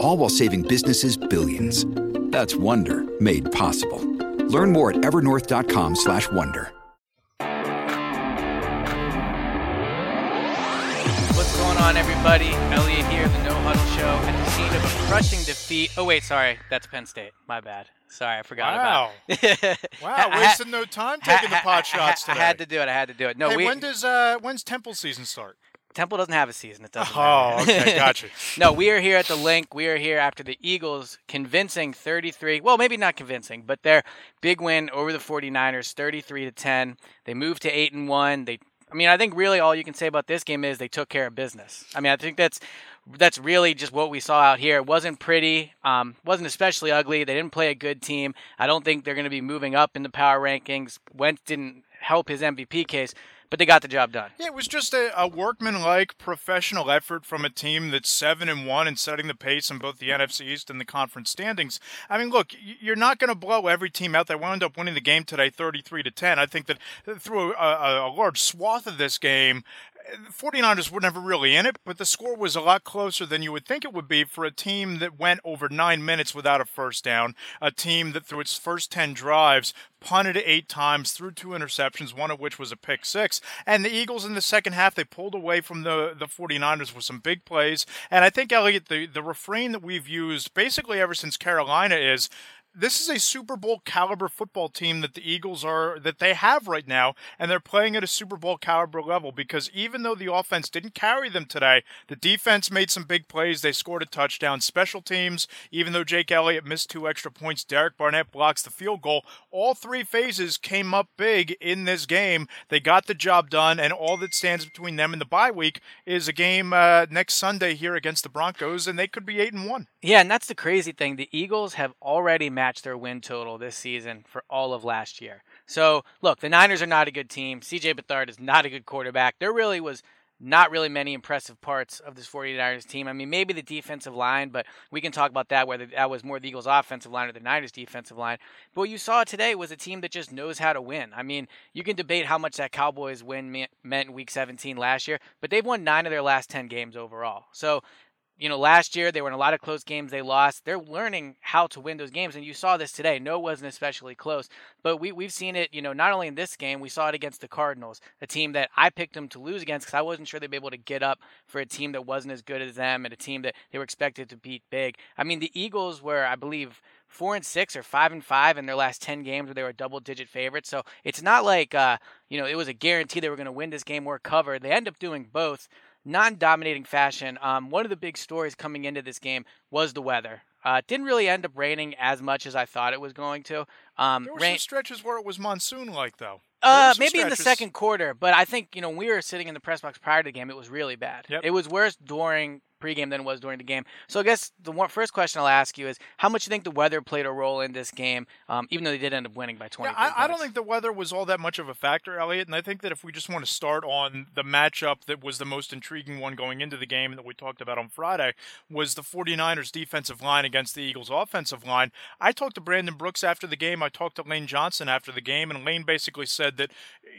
All while saving businesses billions. That's Wonder made possible. Learn more at evernorth.com/wonder. What's going on, everybody? Eliot here, the No Huddle Show, at the scene of a crushing defeat. Oh wait, sorry, that's Penn State. My bad. Sorry, I forgot Wow. about. it. Wow, I- I- wasting no time taking the I- I- pot I- shots I, today. had to do it. I had to do it. No, hey, we, when does uh when's Temple season start? Temple doesn't have a season. It doesn't. Oh, matter. okay, gotcha. no, we are here at the link. We are here after the Eagles convincing 33. Well, maybe not convincing, but their big win over the 49ers, 33 to 10. They moved to 8 and 1. They I mean, I think really all you can say about this game is they took care of business. I mean, I think that's that's really just what we saw out here. It wasn't pretty, um, wasn't especially ugly. They didn't play a good team. I don't think they're going to be moving up in the power rankings. Wentz didn't help his MVP case, but they got the job done. Yeah, it was just a, a workman-like professional effort from a team that's seven and one and setting the pace in both the NFC East and the conference standings. I mean, look, you're not going to blow every team out. They wound up winning the game today, 33 to 10. I think that through a, a, large swath of this game, 49ers were never really in it, but the score was a lot closer than you would think it would be for a team that went over nine minutes without a first down, a team that through its first 10 drives punted eight times, threw two interceptions, one of which was a pick six. And the Eagles in the second half, they pulled away from the, the 49ers with some big plays. And I think, Eliot, the, the refrain that we've used basically ever since Carolina is this is a Super Bowl caliber football team that the Eagles are that they have right now, and they're playing at a Super Bowl caliber level because even though the offense didn't carry them today, the defense made some big plays. They scored a touchdown. Special teams, even though Jake Elliott missed two extra points, Derek Barnett blocks the field goal. All three phases came up big in this game. They got the job done, and all that stands between them and the bye week is a game uh, next Sunday here against the Broncos, and they could be eight and one. Yeah, and that's the crazy thing. The Eagles have already matched their win total this season for all of last year. So, look, the Niners are not a good team. CJ Beathard is not a good quarterback. There really was not really many impressive parts of this 49ers team. I mean, maybe the defensive line, but we can talk about that, whether that was more the Eagles' offensive line or the Niners' defensive line. But what you saw today was a team that just knows how to win. I mean, you can debate how much that Cowboys win meant in Week 17 last year, but they've won nine of their last 10 games overall. So, you know, last year they were in a lot of close games they lost. They're learning how to win those games, and you saw this today. No, wasn't especially close, but we we've seen it. You know, not only in this game, we saw it against the Cardinals, a team that I picked them to lose against because I wasn't sure they'd be able to get up for a team that wasn't as good as them and a team that they were expected to beat big. I mean, the Eagles were, I believe. Four and six or five and five in their last ten games, where they were double-digit favorites. So it's not like uh, you know it was a guarantee they were going to win this game or cover. They end up doing both non-dominating fashion. Um, one of the big stories coming into this game was the weather. Uh, it didn't really end up raining as much as I thought it was going to. Um, There were rain, some stretches where it was monsoon like, though. Uh, maybe in the second quarter, but I think you know we were sitting in the press box prior to the game, it was really bad. Yep. It was worse during pregame than it was during the game. So I guess the one, first question I'll ask you is how much do you think the weather played a role in this game, um, even though they did end up winning by 20. Yeah, I, I don't think the weather was all that much of a factor, Eliot. And I think that if we just want to start on the matchup that was the most intriguing one going into the game that we talked about on Friday, was the 49ers defensive line against the Eagles offensive line. I talked to Brandon Brooks after the game. I talked to Lane Johnson after the game, and Lane basically said that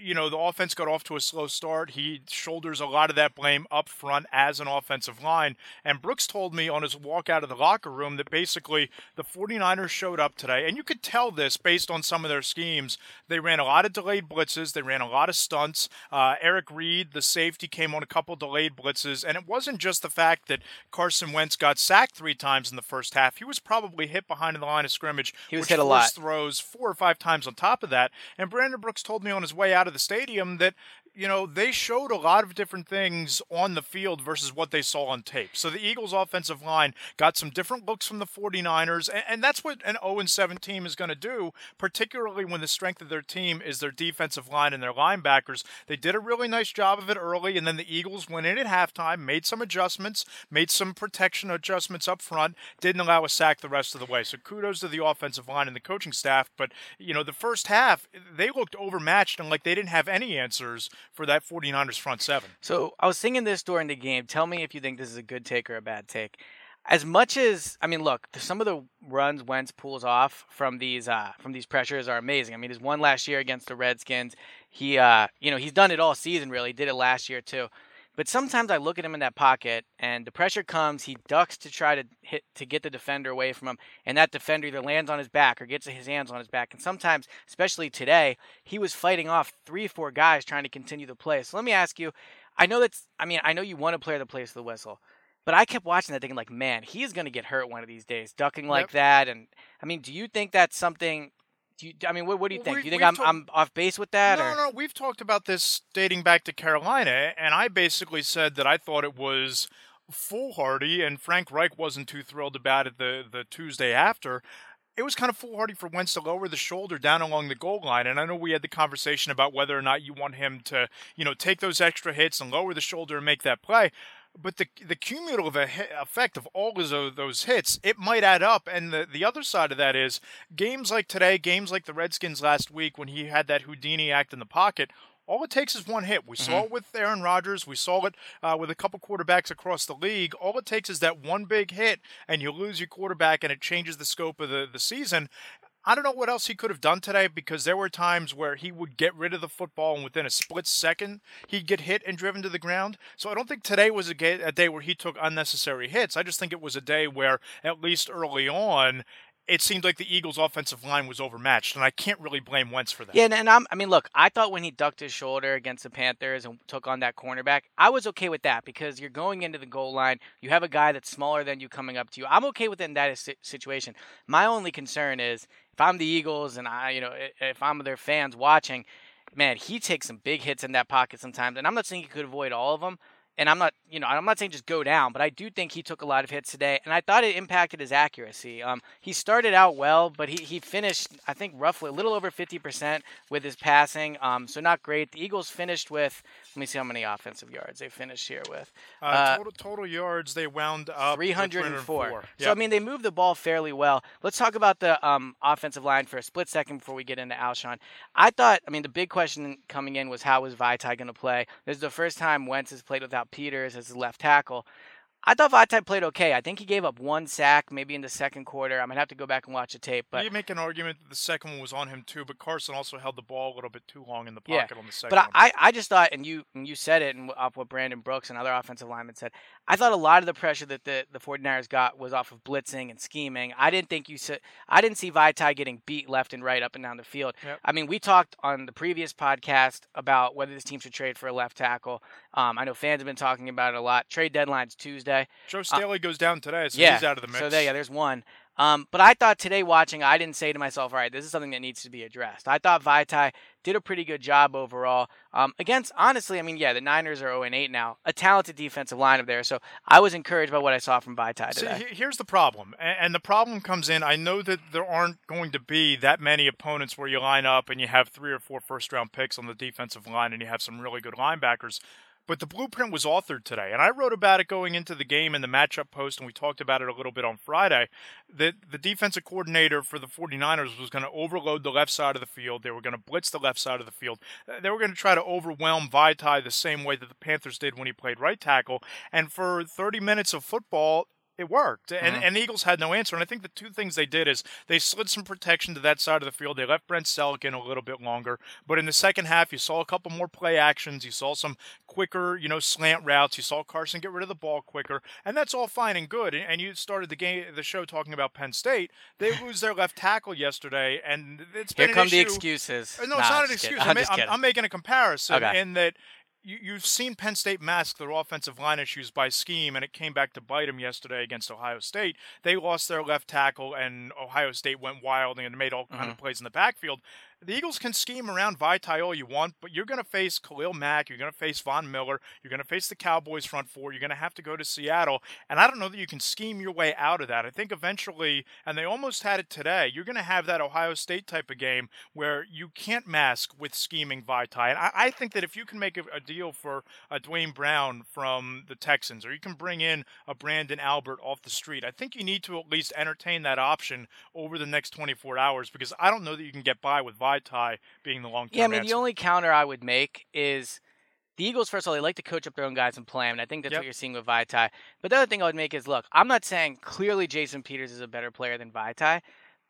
you know, the offense got off to a slow start. He shoulders a lot of that blame up front as an offensive line. And Brooks told me on his walk out of the locker room that basically the 49ers showed up today. And you could tell this based on some of their schemes. They ran a lot of delayed blitzes, they ran a lot of stunts. Uh, Eric Reid, the safety, came on a couple delayed blitzes. And it wasn't just the fact that Carson Wentz got sacked three times in the first half. He was probably hit behind in the line of scrimmage. He was hit a lot. Throws four or five times on top of that. And Brandon Brooks told me on his way out of the stadium that you know, they showed a lot of different things on the field versus what they saw on tape. So the Eagles' offensive line got some different looks from the 49ers, and, and that's what an 0 7 team is going to do, particularly when the strength of their team is their defensive line and their linebackers. They did a really nice job of it early, and then the Eagles went in at halftime, made some adjustments, made some protection adjustments up front, didn't allow a sack the rest of the way. So kudos to the offensive line and the coaching staff. But, you know, the first half, they looked overmatched and like they didn't have any answers for that 49ers front seven. So I was thinking this during the game. Tell me if you think this is a good take or a bad take. As much as I mean, look, some of the runs Wentz pulls off from these uh, from these pressures are amazing. I mean, his one last year against the Redskins, he uh, you know he's done it all season really. Did it last year too. But sometimes I look at him in that pocket, and the pressure comes. He ducks to try to hit to get the defender away from him, and that defender either lands on his back or gets his hands on his back. And sometimes, especially today, he was fighting off three, four guys trying to continue the play. So let me ask you: I know that's. I mean, I know you want a player that plays the whistle, but I kept watching that thinking like, man, he's going to get hurt one of these days, ducking like Yep. that. And I mean, do you think that's something? Do you, I mean, what, what do you Well, think? do you think I'm, talked- I'm off base with that? no, or? no, we've talked about this dating back to Carolina, and I basically said that I thought it was foolhardy, and Frank Reich wasn't too thrilled about it the, the Tuesday after. It was kind of foolhardy for Wentz to lower the shoulder down along the goal line, and I know we had the conversation about whether or not you want him to, you know, take those extra hits and lower the shoulder and make that play. But the the cumulative effect of all of those hits, it might add up. And the, the other side of that is games like today, games like the Redskins last week when he had that Houdini act in the pocket. All it takes is one hit. We saw it with Aaron Rodgers. We saw it uh, with a couple quarterbacks across the league. All it takes is that one big hit, and you lose your quarterback, and it changes the scope of the, the season. I don't know what else he could have done today because there were times where he would get rid of the football and within a split second he'd get hit and driven to the ground. So I don't think today was a, day where he took unnecessary hits. I just think it was a day where, at least early on, it seemed like the Eagles' offensive line was overmatched, and I can't really blame Wentz for that. Yeah, and, and I mean, look, I thought when he ducked his shoulder against the Panthers and took on that cornerback, I was okay with that because you're going into the goal line. You have a guy that's smaller than you coming up to you. I'm okay within that si- situation. My only concern is if I'm the Eagles and I, you know, if I'm their fans watching, man, he takes some big hits in that pocket sometimes, and I'm not saying he could avoid all of them. And I'm not, you know, I'm not saying just go down, but I do think he took a lot of hits today, and I thought it impacted his accuracy. Um, he started out well, but he, he finished, I think, roughly a little over 50% with his passing. Um, so not great. The Eagles finished with, let me see how many offensive yards they finished here with. Uh, Uh, total, total yards, they wound up with 304. 304. So I mean, they moved the ball fairly well. Let's talk about the um, offensive line for a split second before we get into Alshon. I thought, I mean, the big question coming in was how was Vaitai going to play? This is the first time Wentz has played without Peters as his left tackle. I thought Vaitai played okay. I think he gave up one sack maybe in the second quarter. I'm gonna have to go back and watch the tape, but you make an argument that the second one was on him too, but Carson also held the ball a little bit too long in the Yeah, pocket on the second But one. I, I just thought, and you and you said it, and off what Brandon Brooks and other offensive linemen said, I thought a lot of the pressure that the, the 49ers got was off of blitzing and scheming. I didn't think you said, I didn't see Vaitai getting beat left and right up and down the field. Yep. I mean, we talked on the previous podcast about whether this team should trade for a left tackle. Um, I know fans have been talking about it a lot. Trade deadline's Tuesday. Joe Staley goes down today, so uh, yeah, he's out of the mix. So there, yeah, there's one. Um, but I thought today watching, I didn't say to myself, all right, this is something that needs to be addressed. I thought Vaitai did a pretty good job overall. Um, against, honestly, I mean, yeah, the Niners are 0 8 now. A talented defensive line up there. So I was encouraged by what I saw from Vaitai today. he- here's the problem, and the problem comes in. I know that there aren't going to be that many opponents where you line up and you have three or four first round picks on the defensive line, and you have some really good linebackers. But the blueprint was authored today, and I wrote about it going into the game in the matchup post, and we talked about it a little bit on Friday. That the defensive coordinator for the 49ers was going to overload the left side of the field. They were going to blitz the left side of the field. Uh, They were going to try to overwhelm Vaitai the same way that the Panthers did when he played right tackle. And for 30 minutes of football, it worked. And, Mhm. and the Eagles had no answer. And I think the two things they did is they slid some protection to that side of the field. They left Brent Celek in a little bit longer. But in the second half, you saw a couple more play actions. You saw some quicker, you know, slant routes. You saw Carson get rid of the ball quicker. And that's all fine and good. And, and you started the game, the show talking about Penn State. They lose their left tackle yesterday. And it's been Here come the excuses. uh, No, Nah, it's not I'm an excuse. I'm I'm, just I'm, kidding. I'm making a comparison Okay. in that you, you've seen Penn State mask their offensive line issues by scheme, and it came back to bite them yesterday against Ohio State. They lost their left tackle, and Ohio State went wild and made all kind of Mm-hmm. plays in the backfield. The Eagles can scheme around Vaitai all you want, but you're going to face Khalil Mack, you're going to face Von Miller, you're going to face the Cowboys front four, you're going to have to go to Seattle, and I don't know that you can scheme your way out of that. I think eventually, and they almost had it today, you're going to have that Ohio State type of game where you can't mask with scheming Vaitai. And I, I think that if you can make a, a deal for a Duane Brown from the Texans, or you can bring in a Branden Albert off the street, I think you need to at least entertain that option over the next 24 hours because I don't know that you can get by with Vaitai being the long term Yeah, I mean, answer. the only counter I would make is the Eagles, first of all, they like to coach up their own guys and play them. And I think that's Yep. what you're seeing with Vaitai. But the other thing I would make is look, I'm not saying clearly Jason Peters is a better player than Vaitai,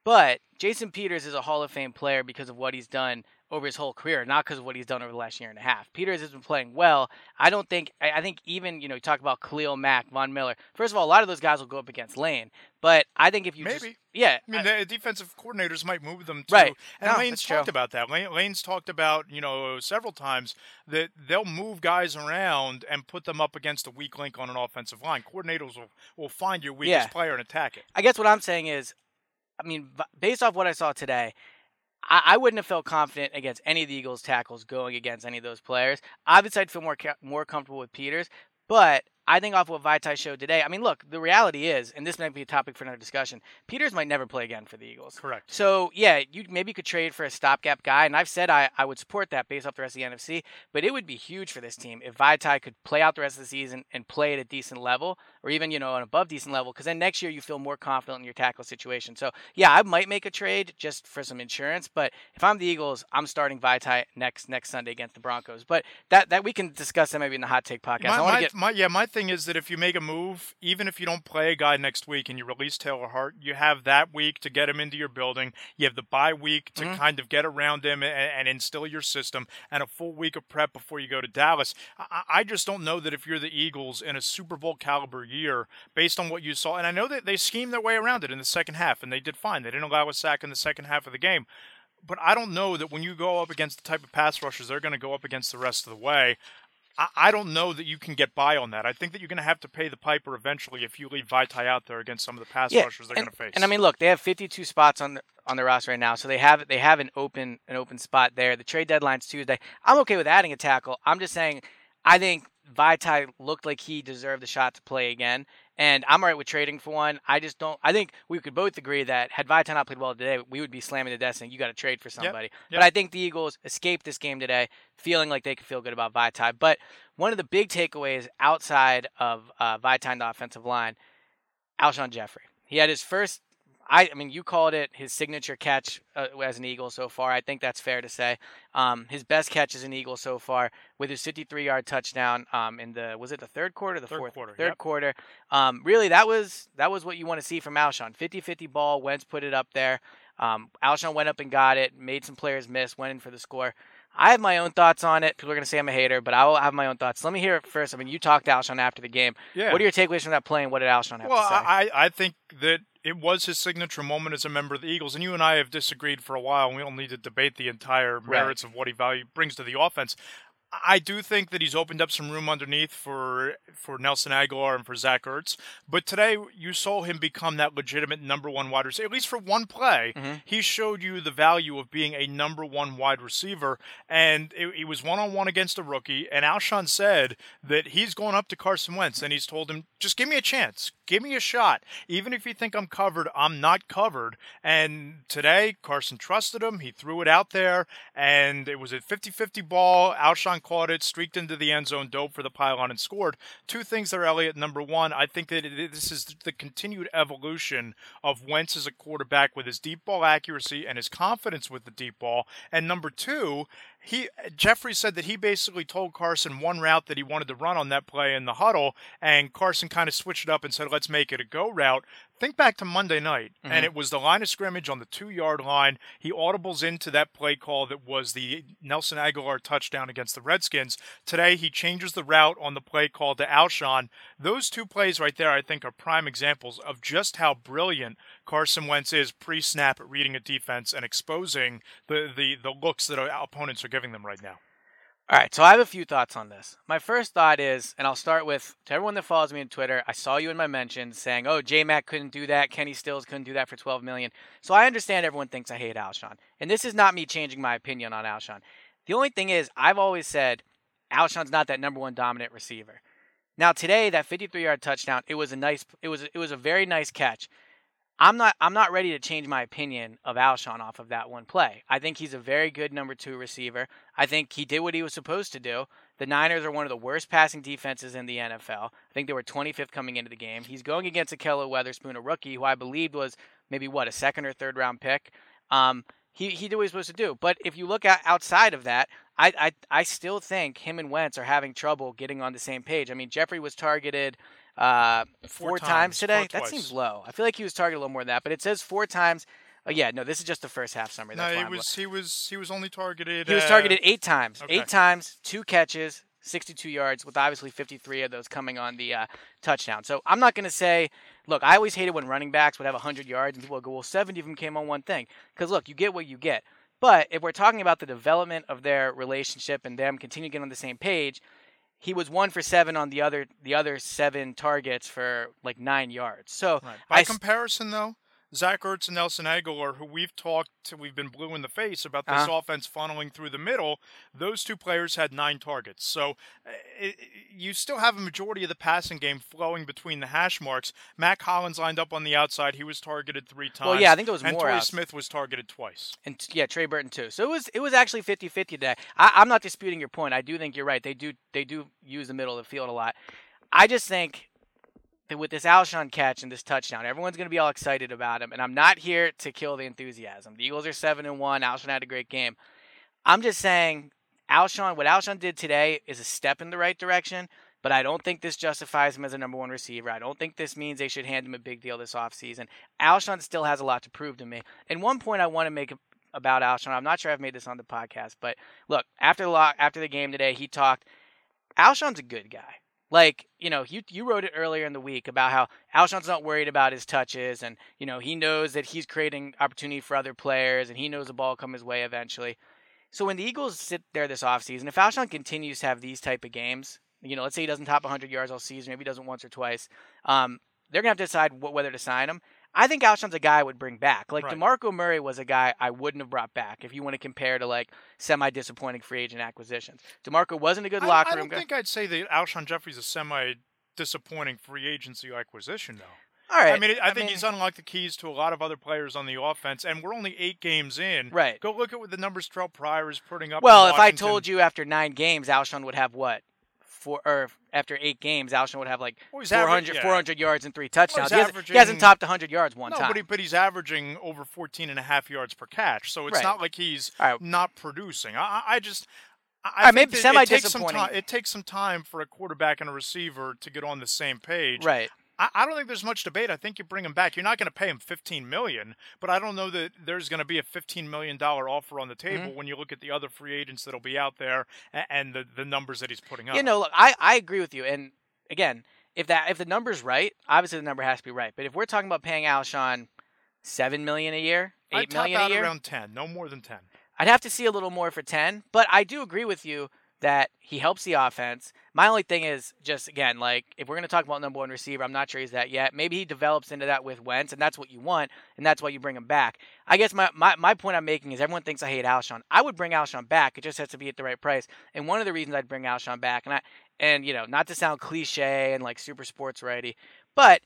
but Jason Peters is a Hall of Fame player because of what he's done over his whole career, not because of what he's done over the last year and a half. Peters has been playing well. I don't think, I I think even, you know, you talk about Khalil Mack, Von Miller. First of all, a lot of those guys will go up against Lane. But I think if you just- Maybe. yeah. I mean, I- the uh, defensive coordinators might move them too. Right. And No, Lane's that's true. talked about that. Lane, Lane's talked about, you know, several times that they'll move guys around and put them up against a weak link on an offensive line. Coordinators will, will find your weakest Yeah. player and attack it. I guess what I'm saying is, I mean, based off what I saw today, I, I wouldn't have felt confident against any of the Eagles' tackles going against any of those players. Obviously, I'd feel more more comfortable with Peters, but I think off what Vaitai showed today, I mean, look, the reality is, and this might be a topic for another discussion, Peters might never play again for the Eagles. Correct. So yeah, you maybe could trade for a stopgap guy, and I've said I, I would support that based off the rest of the NFC. But it would be huge for this team if Vaitai could play out the rest of the season and play at a decent level, or even you know an above decent level, because then next year you feel more confident in your tackle situation. So yeah, I might make a trade just for some insurance. But if I'm the Eagles, I'm starting Vaitai next next Sunday against the Broncos. But that that we can discuss that maybe in the hot take podcast. My, I want to get my- yeah, my thing is that if you make a move, even if you don't play a guy next week and you release Taylor Hart, you have that week to get him into your building. You have the bye week to Mhm. kind of get around him and, and instill your system, and a full week of prep before you go to Dallas. I, I just don't know that if you're the Eagles in a Super Bowl caliber year, based on what you saw, and I know that they schemed their way around it in the second half, and they did fine. They didn't allow a sack in the second half of the game. But I don't know that when you go up against the type of pass rushers they're going to go up against the rest of the way, I, I don't know that you can get by on that. I think that you're going to have to pay the piper eventually if you leave Vaitai out there against some of the pass rushers they're going to face. And I mean, look, they have 52 spots on the on the roster right now, so they have they have an open an open spot there. The trade deadline's Tuesday. I'm okay with adding a tackle. I'm just saying, I think Vaitai looked like he deserved the shot to play again, and I'm alright with trading for one. I just don't. I think we could both agree that had Vaitai not played well today, we would be slamming the desk saying you got to trade for somebody. yep. But I think the Eagles escaped this game today, feeling like they could feel good about Vaitai. But one of the big takeaways outside of uh, the offensive line, Alshon Jeffery. He had his first. I, I mean, you called it his signature catch uh, as an Eagle so far. I think that's fair to say. Um, his best catch as an Eagle so far with his 53-yard touchdown um, in the was it the third quarter, or the Third fourth quarter, third yep. quarter. Um, really, that was that was what you want to see from Alshon. 50-50 ball. Wentz put it up there. Um, Alshon went up and got it. Made some players miss. Went in for the score. I have my own thoughts on it. People are going to say I'm a hater, but I will have my own thoughts. Let me hear it first. I mean, you talked to Alshon after the game. yeah. What are your takeaways from that play, and what did Alshon have well, to say? Well, I, I think that it was his signature moment as a member of the Eagles, and you and I have disagreed for a while, and we don't need to debate the entire merits of what he value brings to the offense. I do think that he's opened up some room underneath for for Nelson Agholor and for Zach Ertz. But today you saw him become that legitimate number one wide receiver. At least for one play, Mhm. he showed you the value of being a number one wide receiver. And it, it was one on one against a rookie. And Alshon said that he's going up to Carson Wentz and he's told him, just give me a chance, give me a shot. Even if you think I'm covered, I'm not covered. And today Carson trusted him. He threw it out there, and it was a 50-50 ball. Alshon Caught it, streaked into the end zone, dove for the pylon, and scored. Two things there, Eliot. Number one, I think that this is the continued evolution of Wentz as a quarterback with his deep ball accuracy and his confidence with the deep ball. And number two, he Jeffery said that he basically told Carson one route that he wanted to run on that play in the huddle, and Carson kind of switched it up and said, "Let's make it a go route." Think back to Monday night, mm-hmm. and it was the line of scrimmage on the two yard line. He audibles into that play call that was the Nelson Agholor touchdown against the Redskins. Today, he changes the route on the play call to Alshon. Those two plays right there, I think, are prime examples of just how brilliant Carson Wentz is pre snap at reading a defense and exposing the, the, the looks that opponents are giving them right now. All right, so I have a few thoughts on this. My first thought is, and I'll start with to everyone that follows me on Twitter, I saw you in my mentions saying, "Oh, J Mac couldn't do that, Kenny Stills couldn't do that for 12 million." So I understand everyone thinks I hate Alshon, and this is not me changing my opinion on Alshon. The only thing is, I've always said Alshon's not that number one dominant receiver. Now today, that 53-yard touchdown, it was a nice, it was it was a very nice catch. I'm not I'm not ready to change my opinion of Alshon off of that one play. I think he's a very good number two receiver. I think he did what he was supposed to do. The Niners are one of the worst passing defenses in the NFL. I think they were 25th coming into the game. He's going against Ahkello Witherspoon, a rookie who I believed was maybe what a second or third round pick. Um, he he did what he was supposed to do. But if you look at outside of that, I, I I still think him and Wentz are having trouble getting on the same page. I mean, Jeffery was targeted uh, four, four times, times, today. That twice. seems low. I feel like he was targeted a little more than that, but it says four times. Oh yeah, no, this is just the first half summary. That's no, he was he was he was only targeted. He was targeted eight times. Okay. Eight times, two catches, 62 yards, with obviously 53 of those coming on the uh, touchdown. So I'm not going to say, look, I always hated when running backs would have 100 yards and people would go, well, 70 of them came on one thing. Because look, you get what you get. But if we're talking about the development of their relationship and them continuing to get on the same page, he was one for seven on the other the other seven targets for like nine yards. So right. by I, comparison, though, Zach Ertz and Nelson Agholor, who we've talked, we've been blue in the face about this uh-huh. offense funneling through the middle. Those two players had nine targets, so eh, it, you still have a majority of the passing game flowing between the hash marks. Mack Hollins lined up on the outside; he was targeted three times. Well, yeah, I think it was and more. And Torrey Smith was targeted twice. And yeah, Trey Burton too. So it was it was actually 50-50 today. I, I'm not disputing your point. I do think you're right. They do they do use the middle of the field a lot. I just think with this Alshon catch and this touchdown, everyone's going to be all excited about him. And I'm not here to kill the enthusiasm. The Eagles are seven and one. Alshon had a great game. I'm just saying, Alshon, what Alshon did today is a step in the right direction. But I don't think this justifies him as a number one receiver. I don't think this means they should hand him a big deal this offseason. Alshon still has a lot to prove to me. And one point I want to make about Alshon, I'm not sure I've made this on the podcast, but look, after the after the game today, he talked. Alshon's a good guy. Like, you know, you you wrote it earlier in the week about how Alshon's not worried about his touches and, you know, he knows that he's creating opportunity for other players and he knows the ball come his way eventually. So when the Eagles sit there this offseason, if Alshon continues to have these type of games, you know, let's say he doesn't top 100 yards all season, maybe he doesn't once or twice, um, they're going to have to decide what, whether to sign him. I think Alshon's a guy I would bring back. Like right. DeMarco Murray was a guy I wouldn't have brought back if you want to compare to like semi disappointing free agent acquisitions. DeMarco wasn't a good I, locker I room guy. I think I'd say that Alshon Jeffery's a semi disappointing free agency acquisition though. All right. I mean, I, I think mean, he's unlocked the keys to a lot of other players on the offense, and we're only eight games in. Right. Go look at what the numbers Terrelle Pryor is putting up. Well, if I told you after nine games, Alshon would have what four or after eight games, Alshon would have like well, 400, yeah. 400, yards and three touchdowns. Well, he, hasn't, he, hasn't, topped 100 yards one no, time. But, he, but he's averaging over 14 and a half yards per catch. So it's right. not like he's right. not producing. I, I just. I right, maybe semi disappointing. It takes some time for a quarterback and a receiver to get on the same page. Right. I, I don't think there's much debate. I think you bring him back. You're not going to pay him 15 million, but I don't know that there's going to be a 15 million dollar offer on the table mm-hmm. when you look at the other free agents that'll be out there and, and the the numbers that he's putting up. You know, look, I I agree with you, and again, if that if the number's right, obviously the number has to be right. But if we're talking about paying Alshon seven million a year, eight I'd million a year, around ten, no more than ten. I'd have to see a little more for ten, but I do agree with you that he helps the offense. My only thing is just again, like if we're going to talk about number one receiver, I'm not sure he's that yet. Maybe he develops into that with Wentz, and that's what you want, and that's why you bring him back. I guess my, my, my point I'm making is everyone thinks I hate Alshon. I would bring Alshon back. It just has to be at the right price. And one of the reasons I'd bring Alshon back, and I and you know, not to sound cliche and like super sports righty, but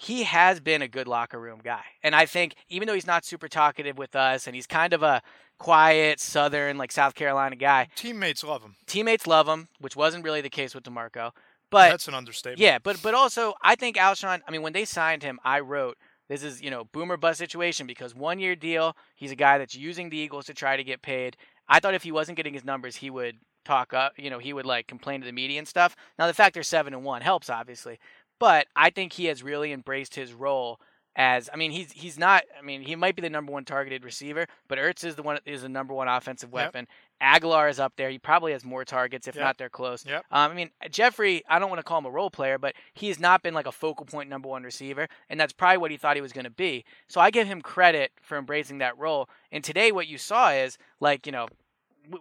he has been a good locker room guy. And I think even though he's not super talkative with us and he's kind of a quiet southern like South Carolina guy, teammates love him. Teammates love him, which wasn't really the case with DeMarco. But That's an understatement. Yeah, but but also I think Alshon, I mean when they signed him, I wrote this is, you know, boomer bust situation because one year deal, he's a guy that's using the Eagles to try to get paid. I thought if he wasn't getting his numbers, he would talk up, you know, he would like complain to the media and stuff. Now the fact they're 7 and 1 helps obviously. But I think he has really embraced his role as I mean he's he's not I mean he might be the number one targeted receiver, but Ertz is the one is the number one offensive weapon. Yep. Agholor is up there. He probably has more targets if yep. not they're close. Yep. Um, I mean Jeffery, I don't want to call him a role player, but he's not been like a focal point number one receiver, and that's probably what he thought he was going to be. So I give him credit for embracing that role. And today what you saw is like you know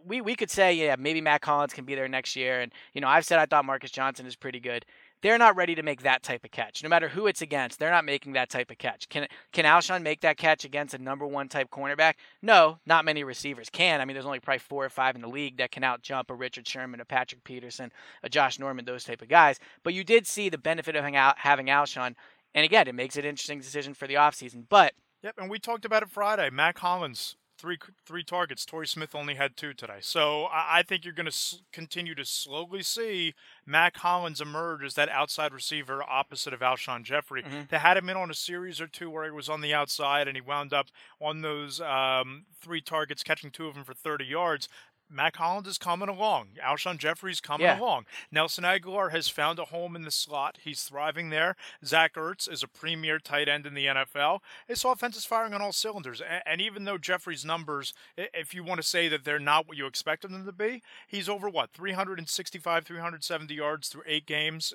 we we could say yeah maybe Mack Hollins can be there next year, and you know I've said I thought Marcus Johnson is pretty good they're not ready to make that type of catch. No matter who it's against, they're not making that type of catch. Can can Alshon make that catch against a number one type cornerback? No, not many receivers can. I mean, there's only probably four or five in the league that can out jump a Richard Sherman, a Patrick Peterson, a Josh Norman, those type of guys. But you did see the benefit of having Alshon, and again, it makes it an interesting decision for the offseason. But Yep, and we talked about it Friday. Mack Hollins three three targets. Torrey Smith only had two today. So I, I think you're going to s- continue to slowly see Mack Hollins emerge as that outside receiver opposite of Alshon Jeffery. Mm-hmm. They had him in on a series or two where he was on the outside and he wound up on those um, three targets, catching two of them for 30 yards. Mack Hollins is coming along. Alshon Jeffery's coming yeah. along. Nelson Agholor has found a home in the slot. He's thriving there. Zach Ertz is a premier tight end in the NFL. This offense is firing on all cylinders. And, even though Jeffery's numbers, if you want to say that they're not what you expected them to be, he's over what, 365, 370 yards through eight games?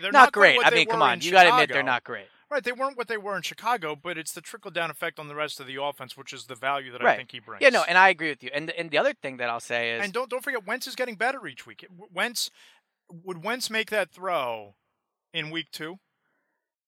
They're not, not great. I mean, come on. You got to admit they're not great. Right, they weren't what they were in Chicago, but it's the trickle down effect on the rest of the offense, which is the value that right. I think he brings. Yeah, no, and I agree with you. And the, and the other thing that I'll say is, and don't don't forget, Wentz is getting better each week. Wentz would Wentz make that throw in week two?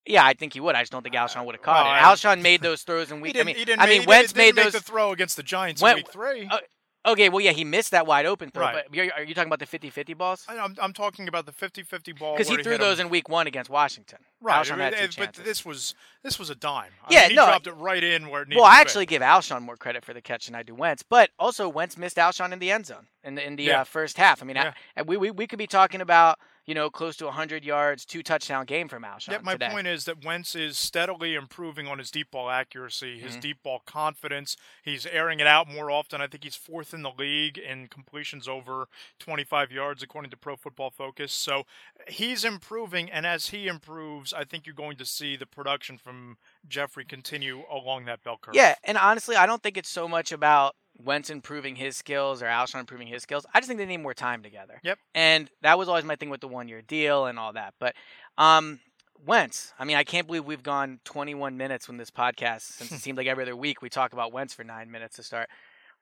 Yeah, I think he would. I just don't think Alshon would have caught it. Alshon made those throws in week. I mean, I mean, Wentz made those. the throw against the Giants Went, in week three. Uh, Okay, well, yeah, he missed that wide open throw. Right. But are you talking about the 50-50 balls? I'm, I'm talking about the 50-50 ball because he threw those him. in week one against Washington. Right, Alshon had two but this was this was a dime. I yeah, mean, he no, dropped it right in where it needed. Well, I actually give Alshon more credit for the catch than I do Wentz, but also Wentz missed Alshon in the end zone in the in the yeah. uh, first half. I mean, yeah. I, we, we we could be talking about you know, close to 100 yards, two touchdown game from Alshon. Yeah, my today. point is that Wentz is steadily improving on his deep ball accuracy, his mm-hmm. deep ball confidence. He's airing it out more often. I think he's fourth in the league in completions over 25 yards, according to Pro Football Focus. So he's improving, and as he improves, I think you're going to see the production from Jeffery continue along that bell curve. Yeah, and honestly, I don't think it's so much about Wentz improving his skills or Alshon improving his skills. I just think they need more time together. Yep. And that was always my thing with the one year deal and all that. But um, Wentz, I mean, I can't believe we've gone 21 minutes when this podcast, since it seemed like every other week we talk about Wentz for nine minutes to start.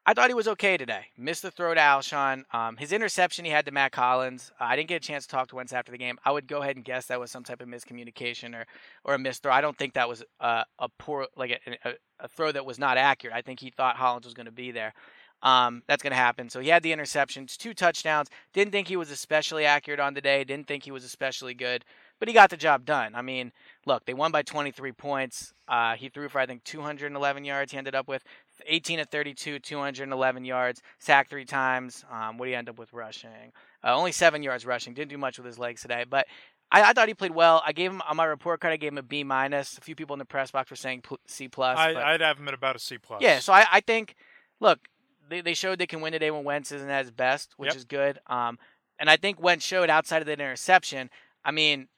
I thought he was okay today. Missed the throw to Alshon. Um, his interception he had to Mack Hollins. Uh, I didn't get a chance to talk to Wentz after the game. I would go ahead and guess that was some type of miscommunication or, or a missed throw. I don't think that was a, a poor like a, a, a throw that was not accurate. I think he thought Hollins was going to be there. Um, that's going to happen. So he had the interceptions, two touchdowns. Didn't think he was especially accurate on the day. Didn't think he was especially good, but he got the job done. I mean, look, they won by 23 points. Uh, he threw for I think 211 yards. He ended up with 18 of 32, 211 yards, sacked three times. Um, what did he end up with rushing? Uh, only seven yards rushing. Didn't do much with his legs today, but I, I, thought he played well. I gave him on my report card. I gave him a B minus. A few people in the press box were saying C plus. I, would have him at about a C plus. Yeah, so I, I think, look, they, they showed they can win today when Wentz isn't at his best, which yep. is good. Um, and I think Wentz showed outside of that interception. I mean,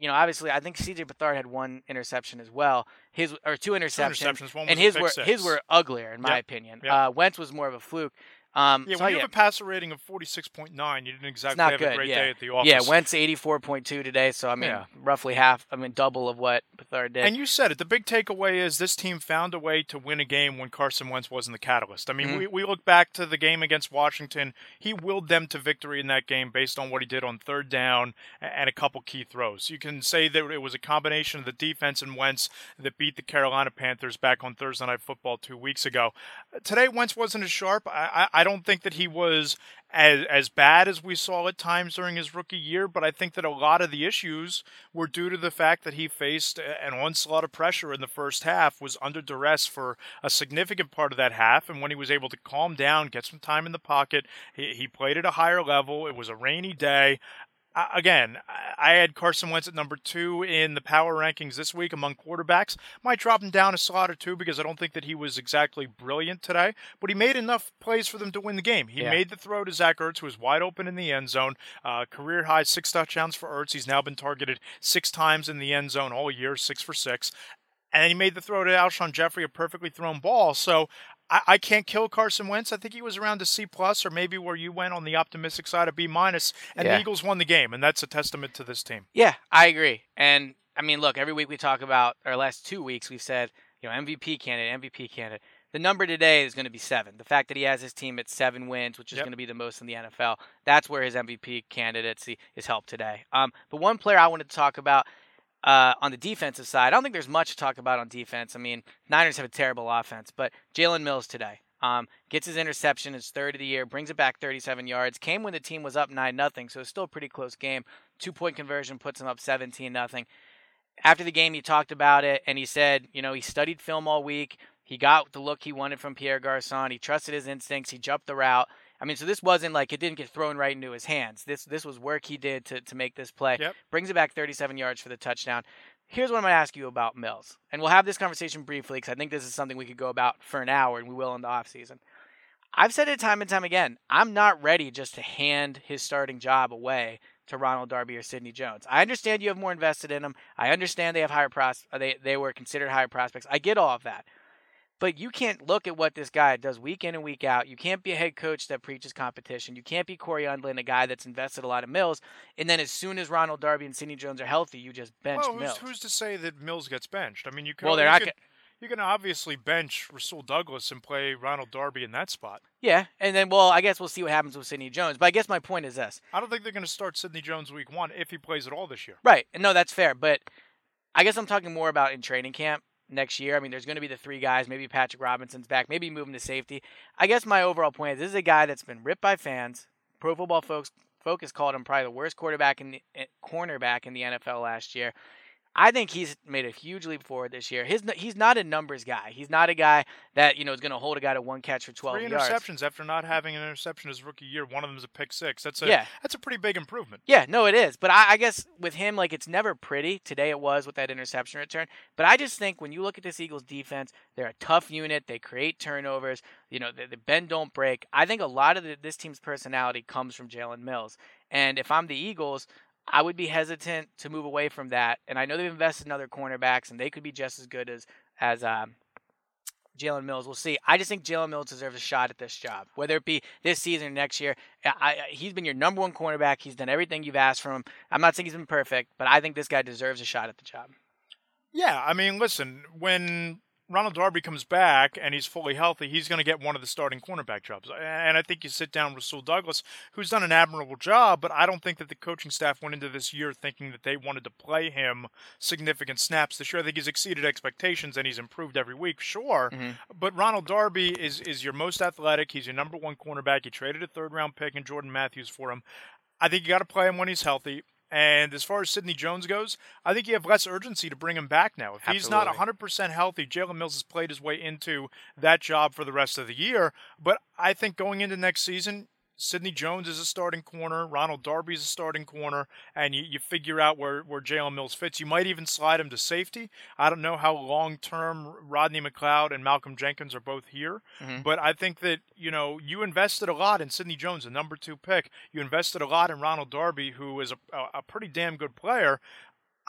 you know, obviously, I think CJ Beathard had one interception as well. His or two interceptions, two interceptions and his were six. his were uglier in my yep. opinion. Yep. Uh, Wentz was more of a fluke. Um, yeah, so when you yeah. have a passer rating of 46.9, you didn't exactly have a great yeah. day at the office. Yeah, Wentz 84.2 today, so I mean, yeah. roughly half, I mean, double of what Beathard did. And you said it. The big takeaway is this team found a way to win a game when Carson Wentz wasn't the catalyst. I mean, mm-hmm. we, we look back to the game against Washington. He willed them to victory in that game based on what he did on third down and a couple key throws. You can say that it was a combination of the defense and Wentz that beat the Carolina Panthers back on Thursday Night Football two weeks ago. Today, Wentz wasn't as sharp. I, I, I don't think that he was as as bad as we saw at times during his rookie year, but I think that a lot of the issues were due to the fact that he faced an onslaught of pressure in the first half, was under duress for a significant part of that half, and when he was able to calm down, get some time in the pocket, he, he played at a higher level. It was a rainy day again, I had Carson Wentz at number two in the power rankings this week among quarterbacks. Might drop him down a slot or two because I don't think that he was exactly brilliant today, but he made enough plays for them to win the game. He yeah. made the throw to Zach Ertz, who was wide open in the end zone. Uh, career high six touchdowns for Ertz. He's now been targeted six times in the end zone all year, six for six and then he made the throw to Alshon Jeffery, a perfectly thrown ball. So I, I, can't kill Carson Wentz. I think he was around a C plus, or maybe where you went on the optimistic side of B minus, and yeah. the Eagles won the game, and that's a testament to this team. Yeah, I agree. And I mean, look, every week we talk about, our last two weeks we've said, you know, MVP candidate, MVP candidate. The number today is going to be seven. The fact that he has his team at seven wins, which is yep. going to be the most in the NFL, that's where his MVP candidacy is helped today. Um, but one player I wanted to talk about uh, on the defensive side, I don't think there's much to talk about on defense. I mean, Niners have a terrible offense, but Jalen Mills today um, gets his interception, his third of the year, brings it back 37 yards. Came when the team was up nine nothing, so it's still a pretty close game. Two point conversion puts him up 17 nothing. After the game, he talked about it and he said, you know, he studied film all week. He got the look he wanted from Pierre Garcon. He trusted his instincts. He jumped the route. I mean, so this wasn't like it didn't get thrown right into his hands. This this was work he did to, to make this play. Yep. Brings it back 37 yards for the touchdown. Here's what I'm going to ask you about Mills, and we'll have this conversation briefly because I think this is something we could go about for an hour, and we will in the off season. I've said it time and time again. I'm not ready just to hand his starting job away to Ronald Darby or Sidney Jones. I understand you have more invested in them. I understand they have higher pros. They they were considered higher prospects. I get all of that. But you can't look at what this guy does week in and week out. You can't be a head coach that preaches competition. You can't be Cory Undlin, a guy that's invested a lot of Mills. And then as soon as Ronald Darby and Sidney Jones are healthy, you just bench well, who's, Mills. Who's to say that Mills gets benched? I mean, you can. Well, they're not. Could, you can obviously bench Rasul Douglas and play Ronald Darby in that spot. Yeah, and then well, I guess we'll see what happens with Sidney Jones. But I guess my point is this: I don't think they're going to start Sidney Jones week one if he plays at all this year. Right, and no, that's fair. But I guess I'm talking more about in training camp next year. I mean, there's going to be the three guys. Maybe Patrick Robinson's back. Maybe move him to safety. I guess my overall point is this is a guy that's been ripped by fans. Pro Football folks Focus called him probably the worst quarterback in the, eh, cornerback in the NFL last year. I think he's made a huge leap forward this year. His he's not a numbers guy. He's not a guy that you know is going to hold a guy to one catch for 12 Three yards. interceptions after not having an interception his rookie year. One of them is a pick six. That's a yeah. That's a pretty big improvement. Yeah, no, it is. But I, I guess with him, like it's never pretty. Today it was with that interception return. But I just think when you look at this Eagles defense, they're a tough unit. They create turnovers. You know, the bend don't break. I think a lot of the, this team's personality comes from Jalen Mills. And if I'm the Eagles, I would be hesitant to move away from that. And I know they've invested in other cornerbacks, and they could be just as good as as um, Jalen Mills. We'll see. I just think Jalen Mills deserves a shot at this job, whether it be this season or next year. I, I, he's been your number one cornerback. He's done everything you've asked from him. I'm not saying he's been perfect, but I think this guy deserves a shot at the job. Yeah, I mean, listen, when Ronald Darby comes back and he's fully healthy, he's going to get one of the starting cornerback jobs. And I think you sit down with Rasul Douglas, who's done an admirable job, but I don't think that the coaching staff went into this year thinking that they wanted to play him significant snaps this year. I think he's exceeded expectations and he's improved every week, sure. Mm-hmm. But Ronald Darby is is your most athletic. He's your number one cornerback. You traded a third round pick in Jordan Matthews for him. I think you got to play him when he's healthy. And as far as Sidney Jones goes, I think you have less urgency to bring him back now. If Absolutely. he's not 100% healthy, Jalen Mills has played his way into that job for the rest of the year. But I think going into next season, Sidney Jones is a starting corner. Ronald Darby is a starting corner, and you, you figure out where, where Jalen Mills fits. You might even slide him to safety. I don't know how long term Rodney McLeod and Malcolm Jenkins are both here, mm-hmm. but I think that you know you invested a lot in Sidney Jones, a number two pick. You invested a lot in Ronald Darby, who is a, a, a pretty damn good player.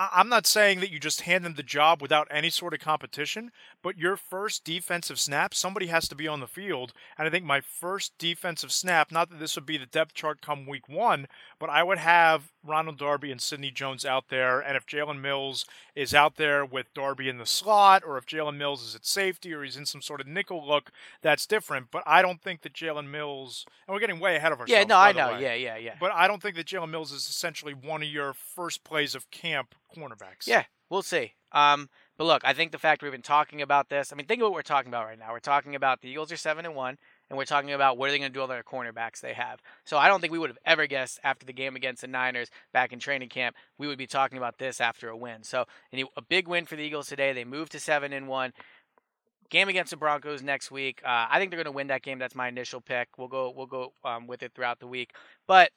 I'm not saying that you just hand them the job without any sort of competition, but your first defensive snap, somebody has to be on the field. And I think my first defensive snap, not that this would be the depth chart come week one, but I would have Ronald Darby and Sidney Jones out there. And if Jalen Mills is out there with Darby in the slot, or if Jalen Mills is at safety, or he's in some sort of nickel look, that's different. But I don't think that Jalen Mills, and we're getting way ahead of ourselves. Yeah, no, I know. Yeah, yeah, yeah. But I don't think that Jalen Mills is essentially one of your first plays of camp cornerbacks. Yeah, we'll see. Um, but look, I think the fact we've been talking about this, I mean, think of what we're talking about right now. We're talking about the Eagles are seven and one, and we're talking about what are they going to do with their cornerbacks they have. So I don't think we would have ever guessed after the game against the Niners back in training camp we would be talking about this after a win. So a big win for the Eagles today. They moved to seven and one. Game against the Broncos next week. Uh, I think they're going to win that game. That's my initial pick. We'll go we'll go um, with it throughout the week. But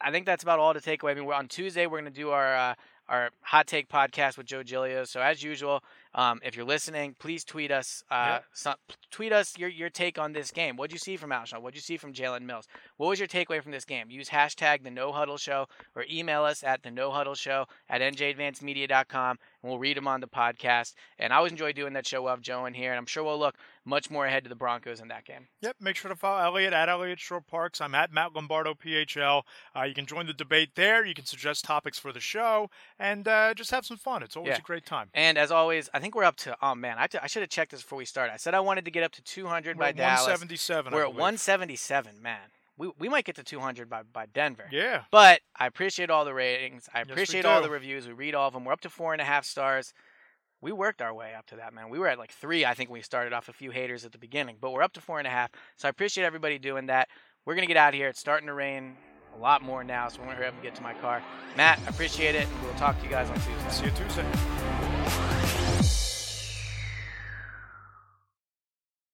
I think that's about all to take away. I mean, on Tuesday. We're going to do our uh, our hot take podcast with Joe Giglio. So as usual, um, if you're listening, please tweet us. Uh, some, tweet us your, your take on this game. What'd you see from Alshon? What'd you see from Jalen Mills? What was your takeaway from this game? Use hashtag the No Huddle Show or email us at the No Huddle Show at njadvancedmedia.com and we'll read them on the podcast. And I always enjoy doing that show. We'll have Joe in here, and I'm sure we'll look much more ahead to the Broncos in that game. Yep. Make sure to follow Eliot at Eliot Shorr-Parks. I'm at Matt Lombardo PHL. Uh, you can join the debate there. You can suggest topics for the show and uh, just have some fun. It's always Yeah. a great time. And as always, I think we're up to. Oh man, I, t- I should have checked this before we started. I said I wanted to get up to 200 We're by Dallas. 177. We're at 177. Man, we we might get to 200 by by Denver. Yeah. But I appreciate all the ratings. I appreciate all the reviews. We read all of them. We're up to four and a half stars. We worked our way up to that, man. We were at like three, I think, we started off a few haters at the beginning, but we're up to four and a half. So I appreciate everybody doing that. We're gonna get out of here. It's starting to rain a lot more now, so we're gonna hurry up and get to my car. Matt, appreciate it, and we'll talk to you guys on Tuesday. See you Tuesday.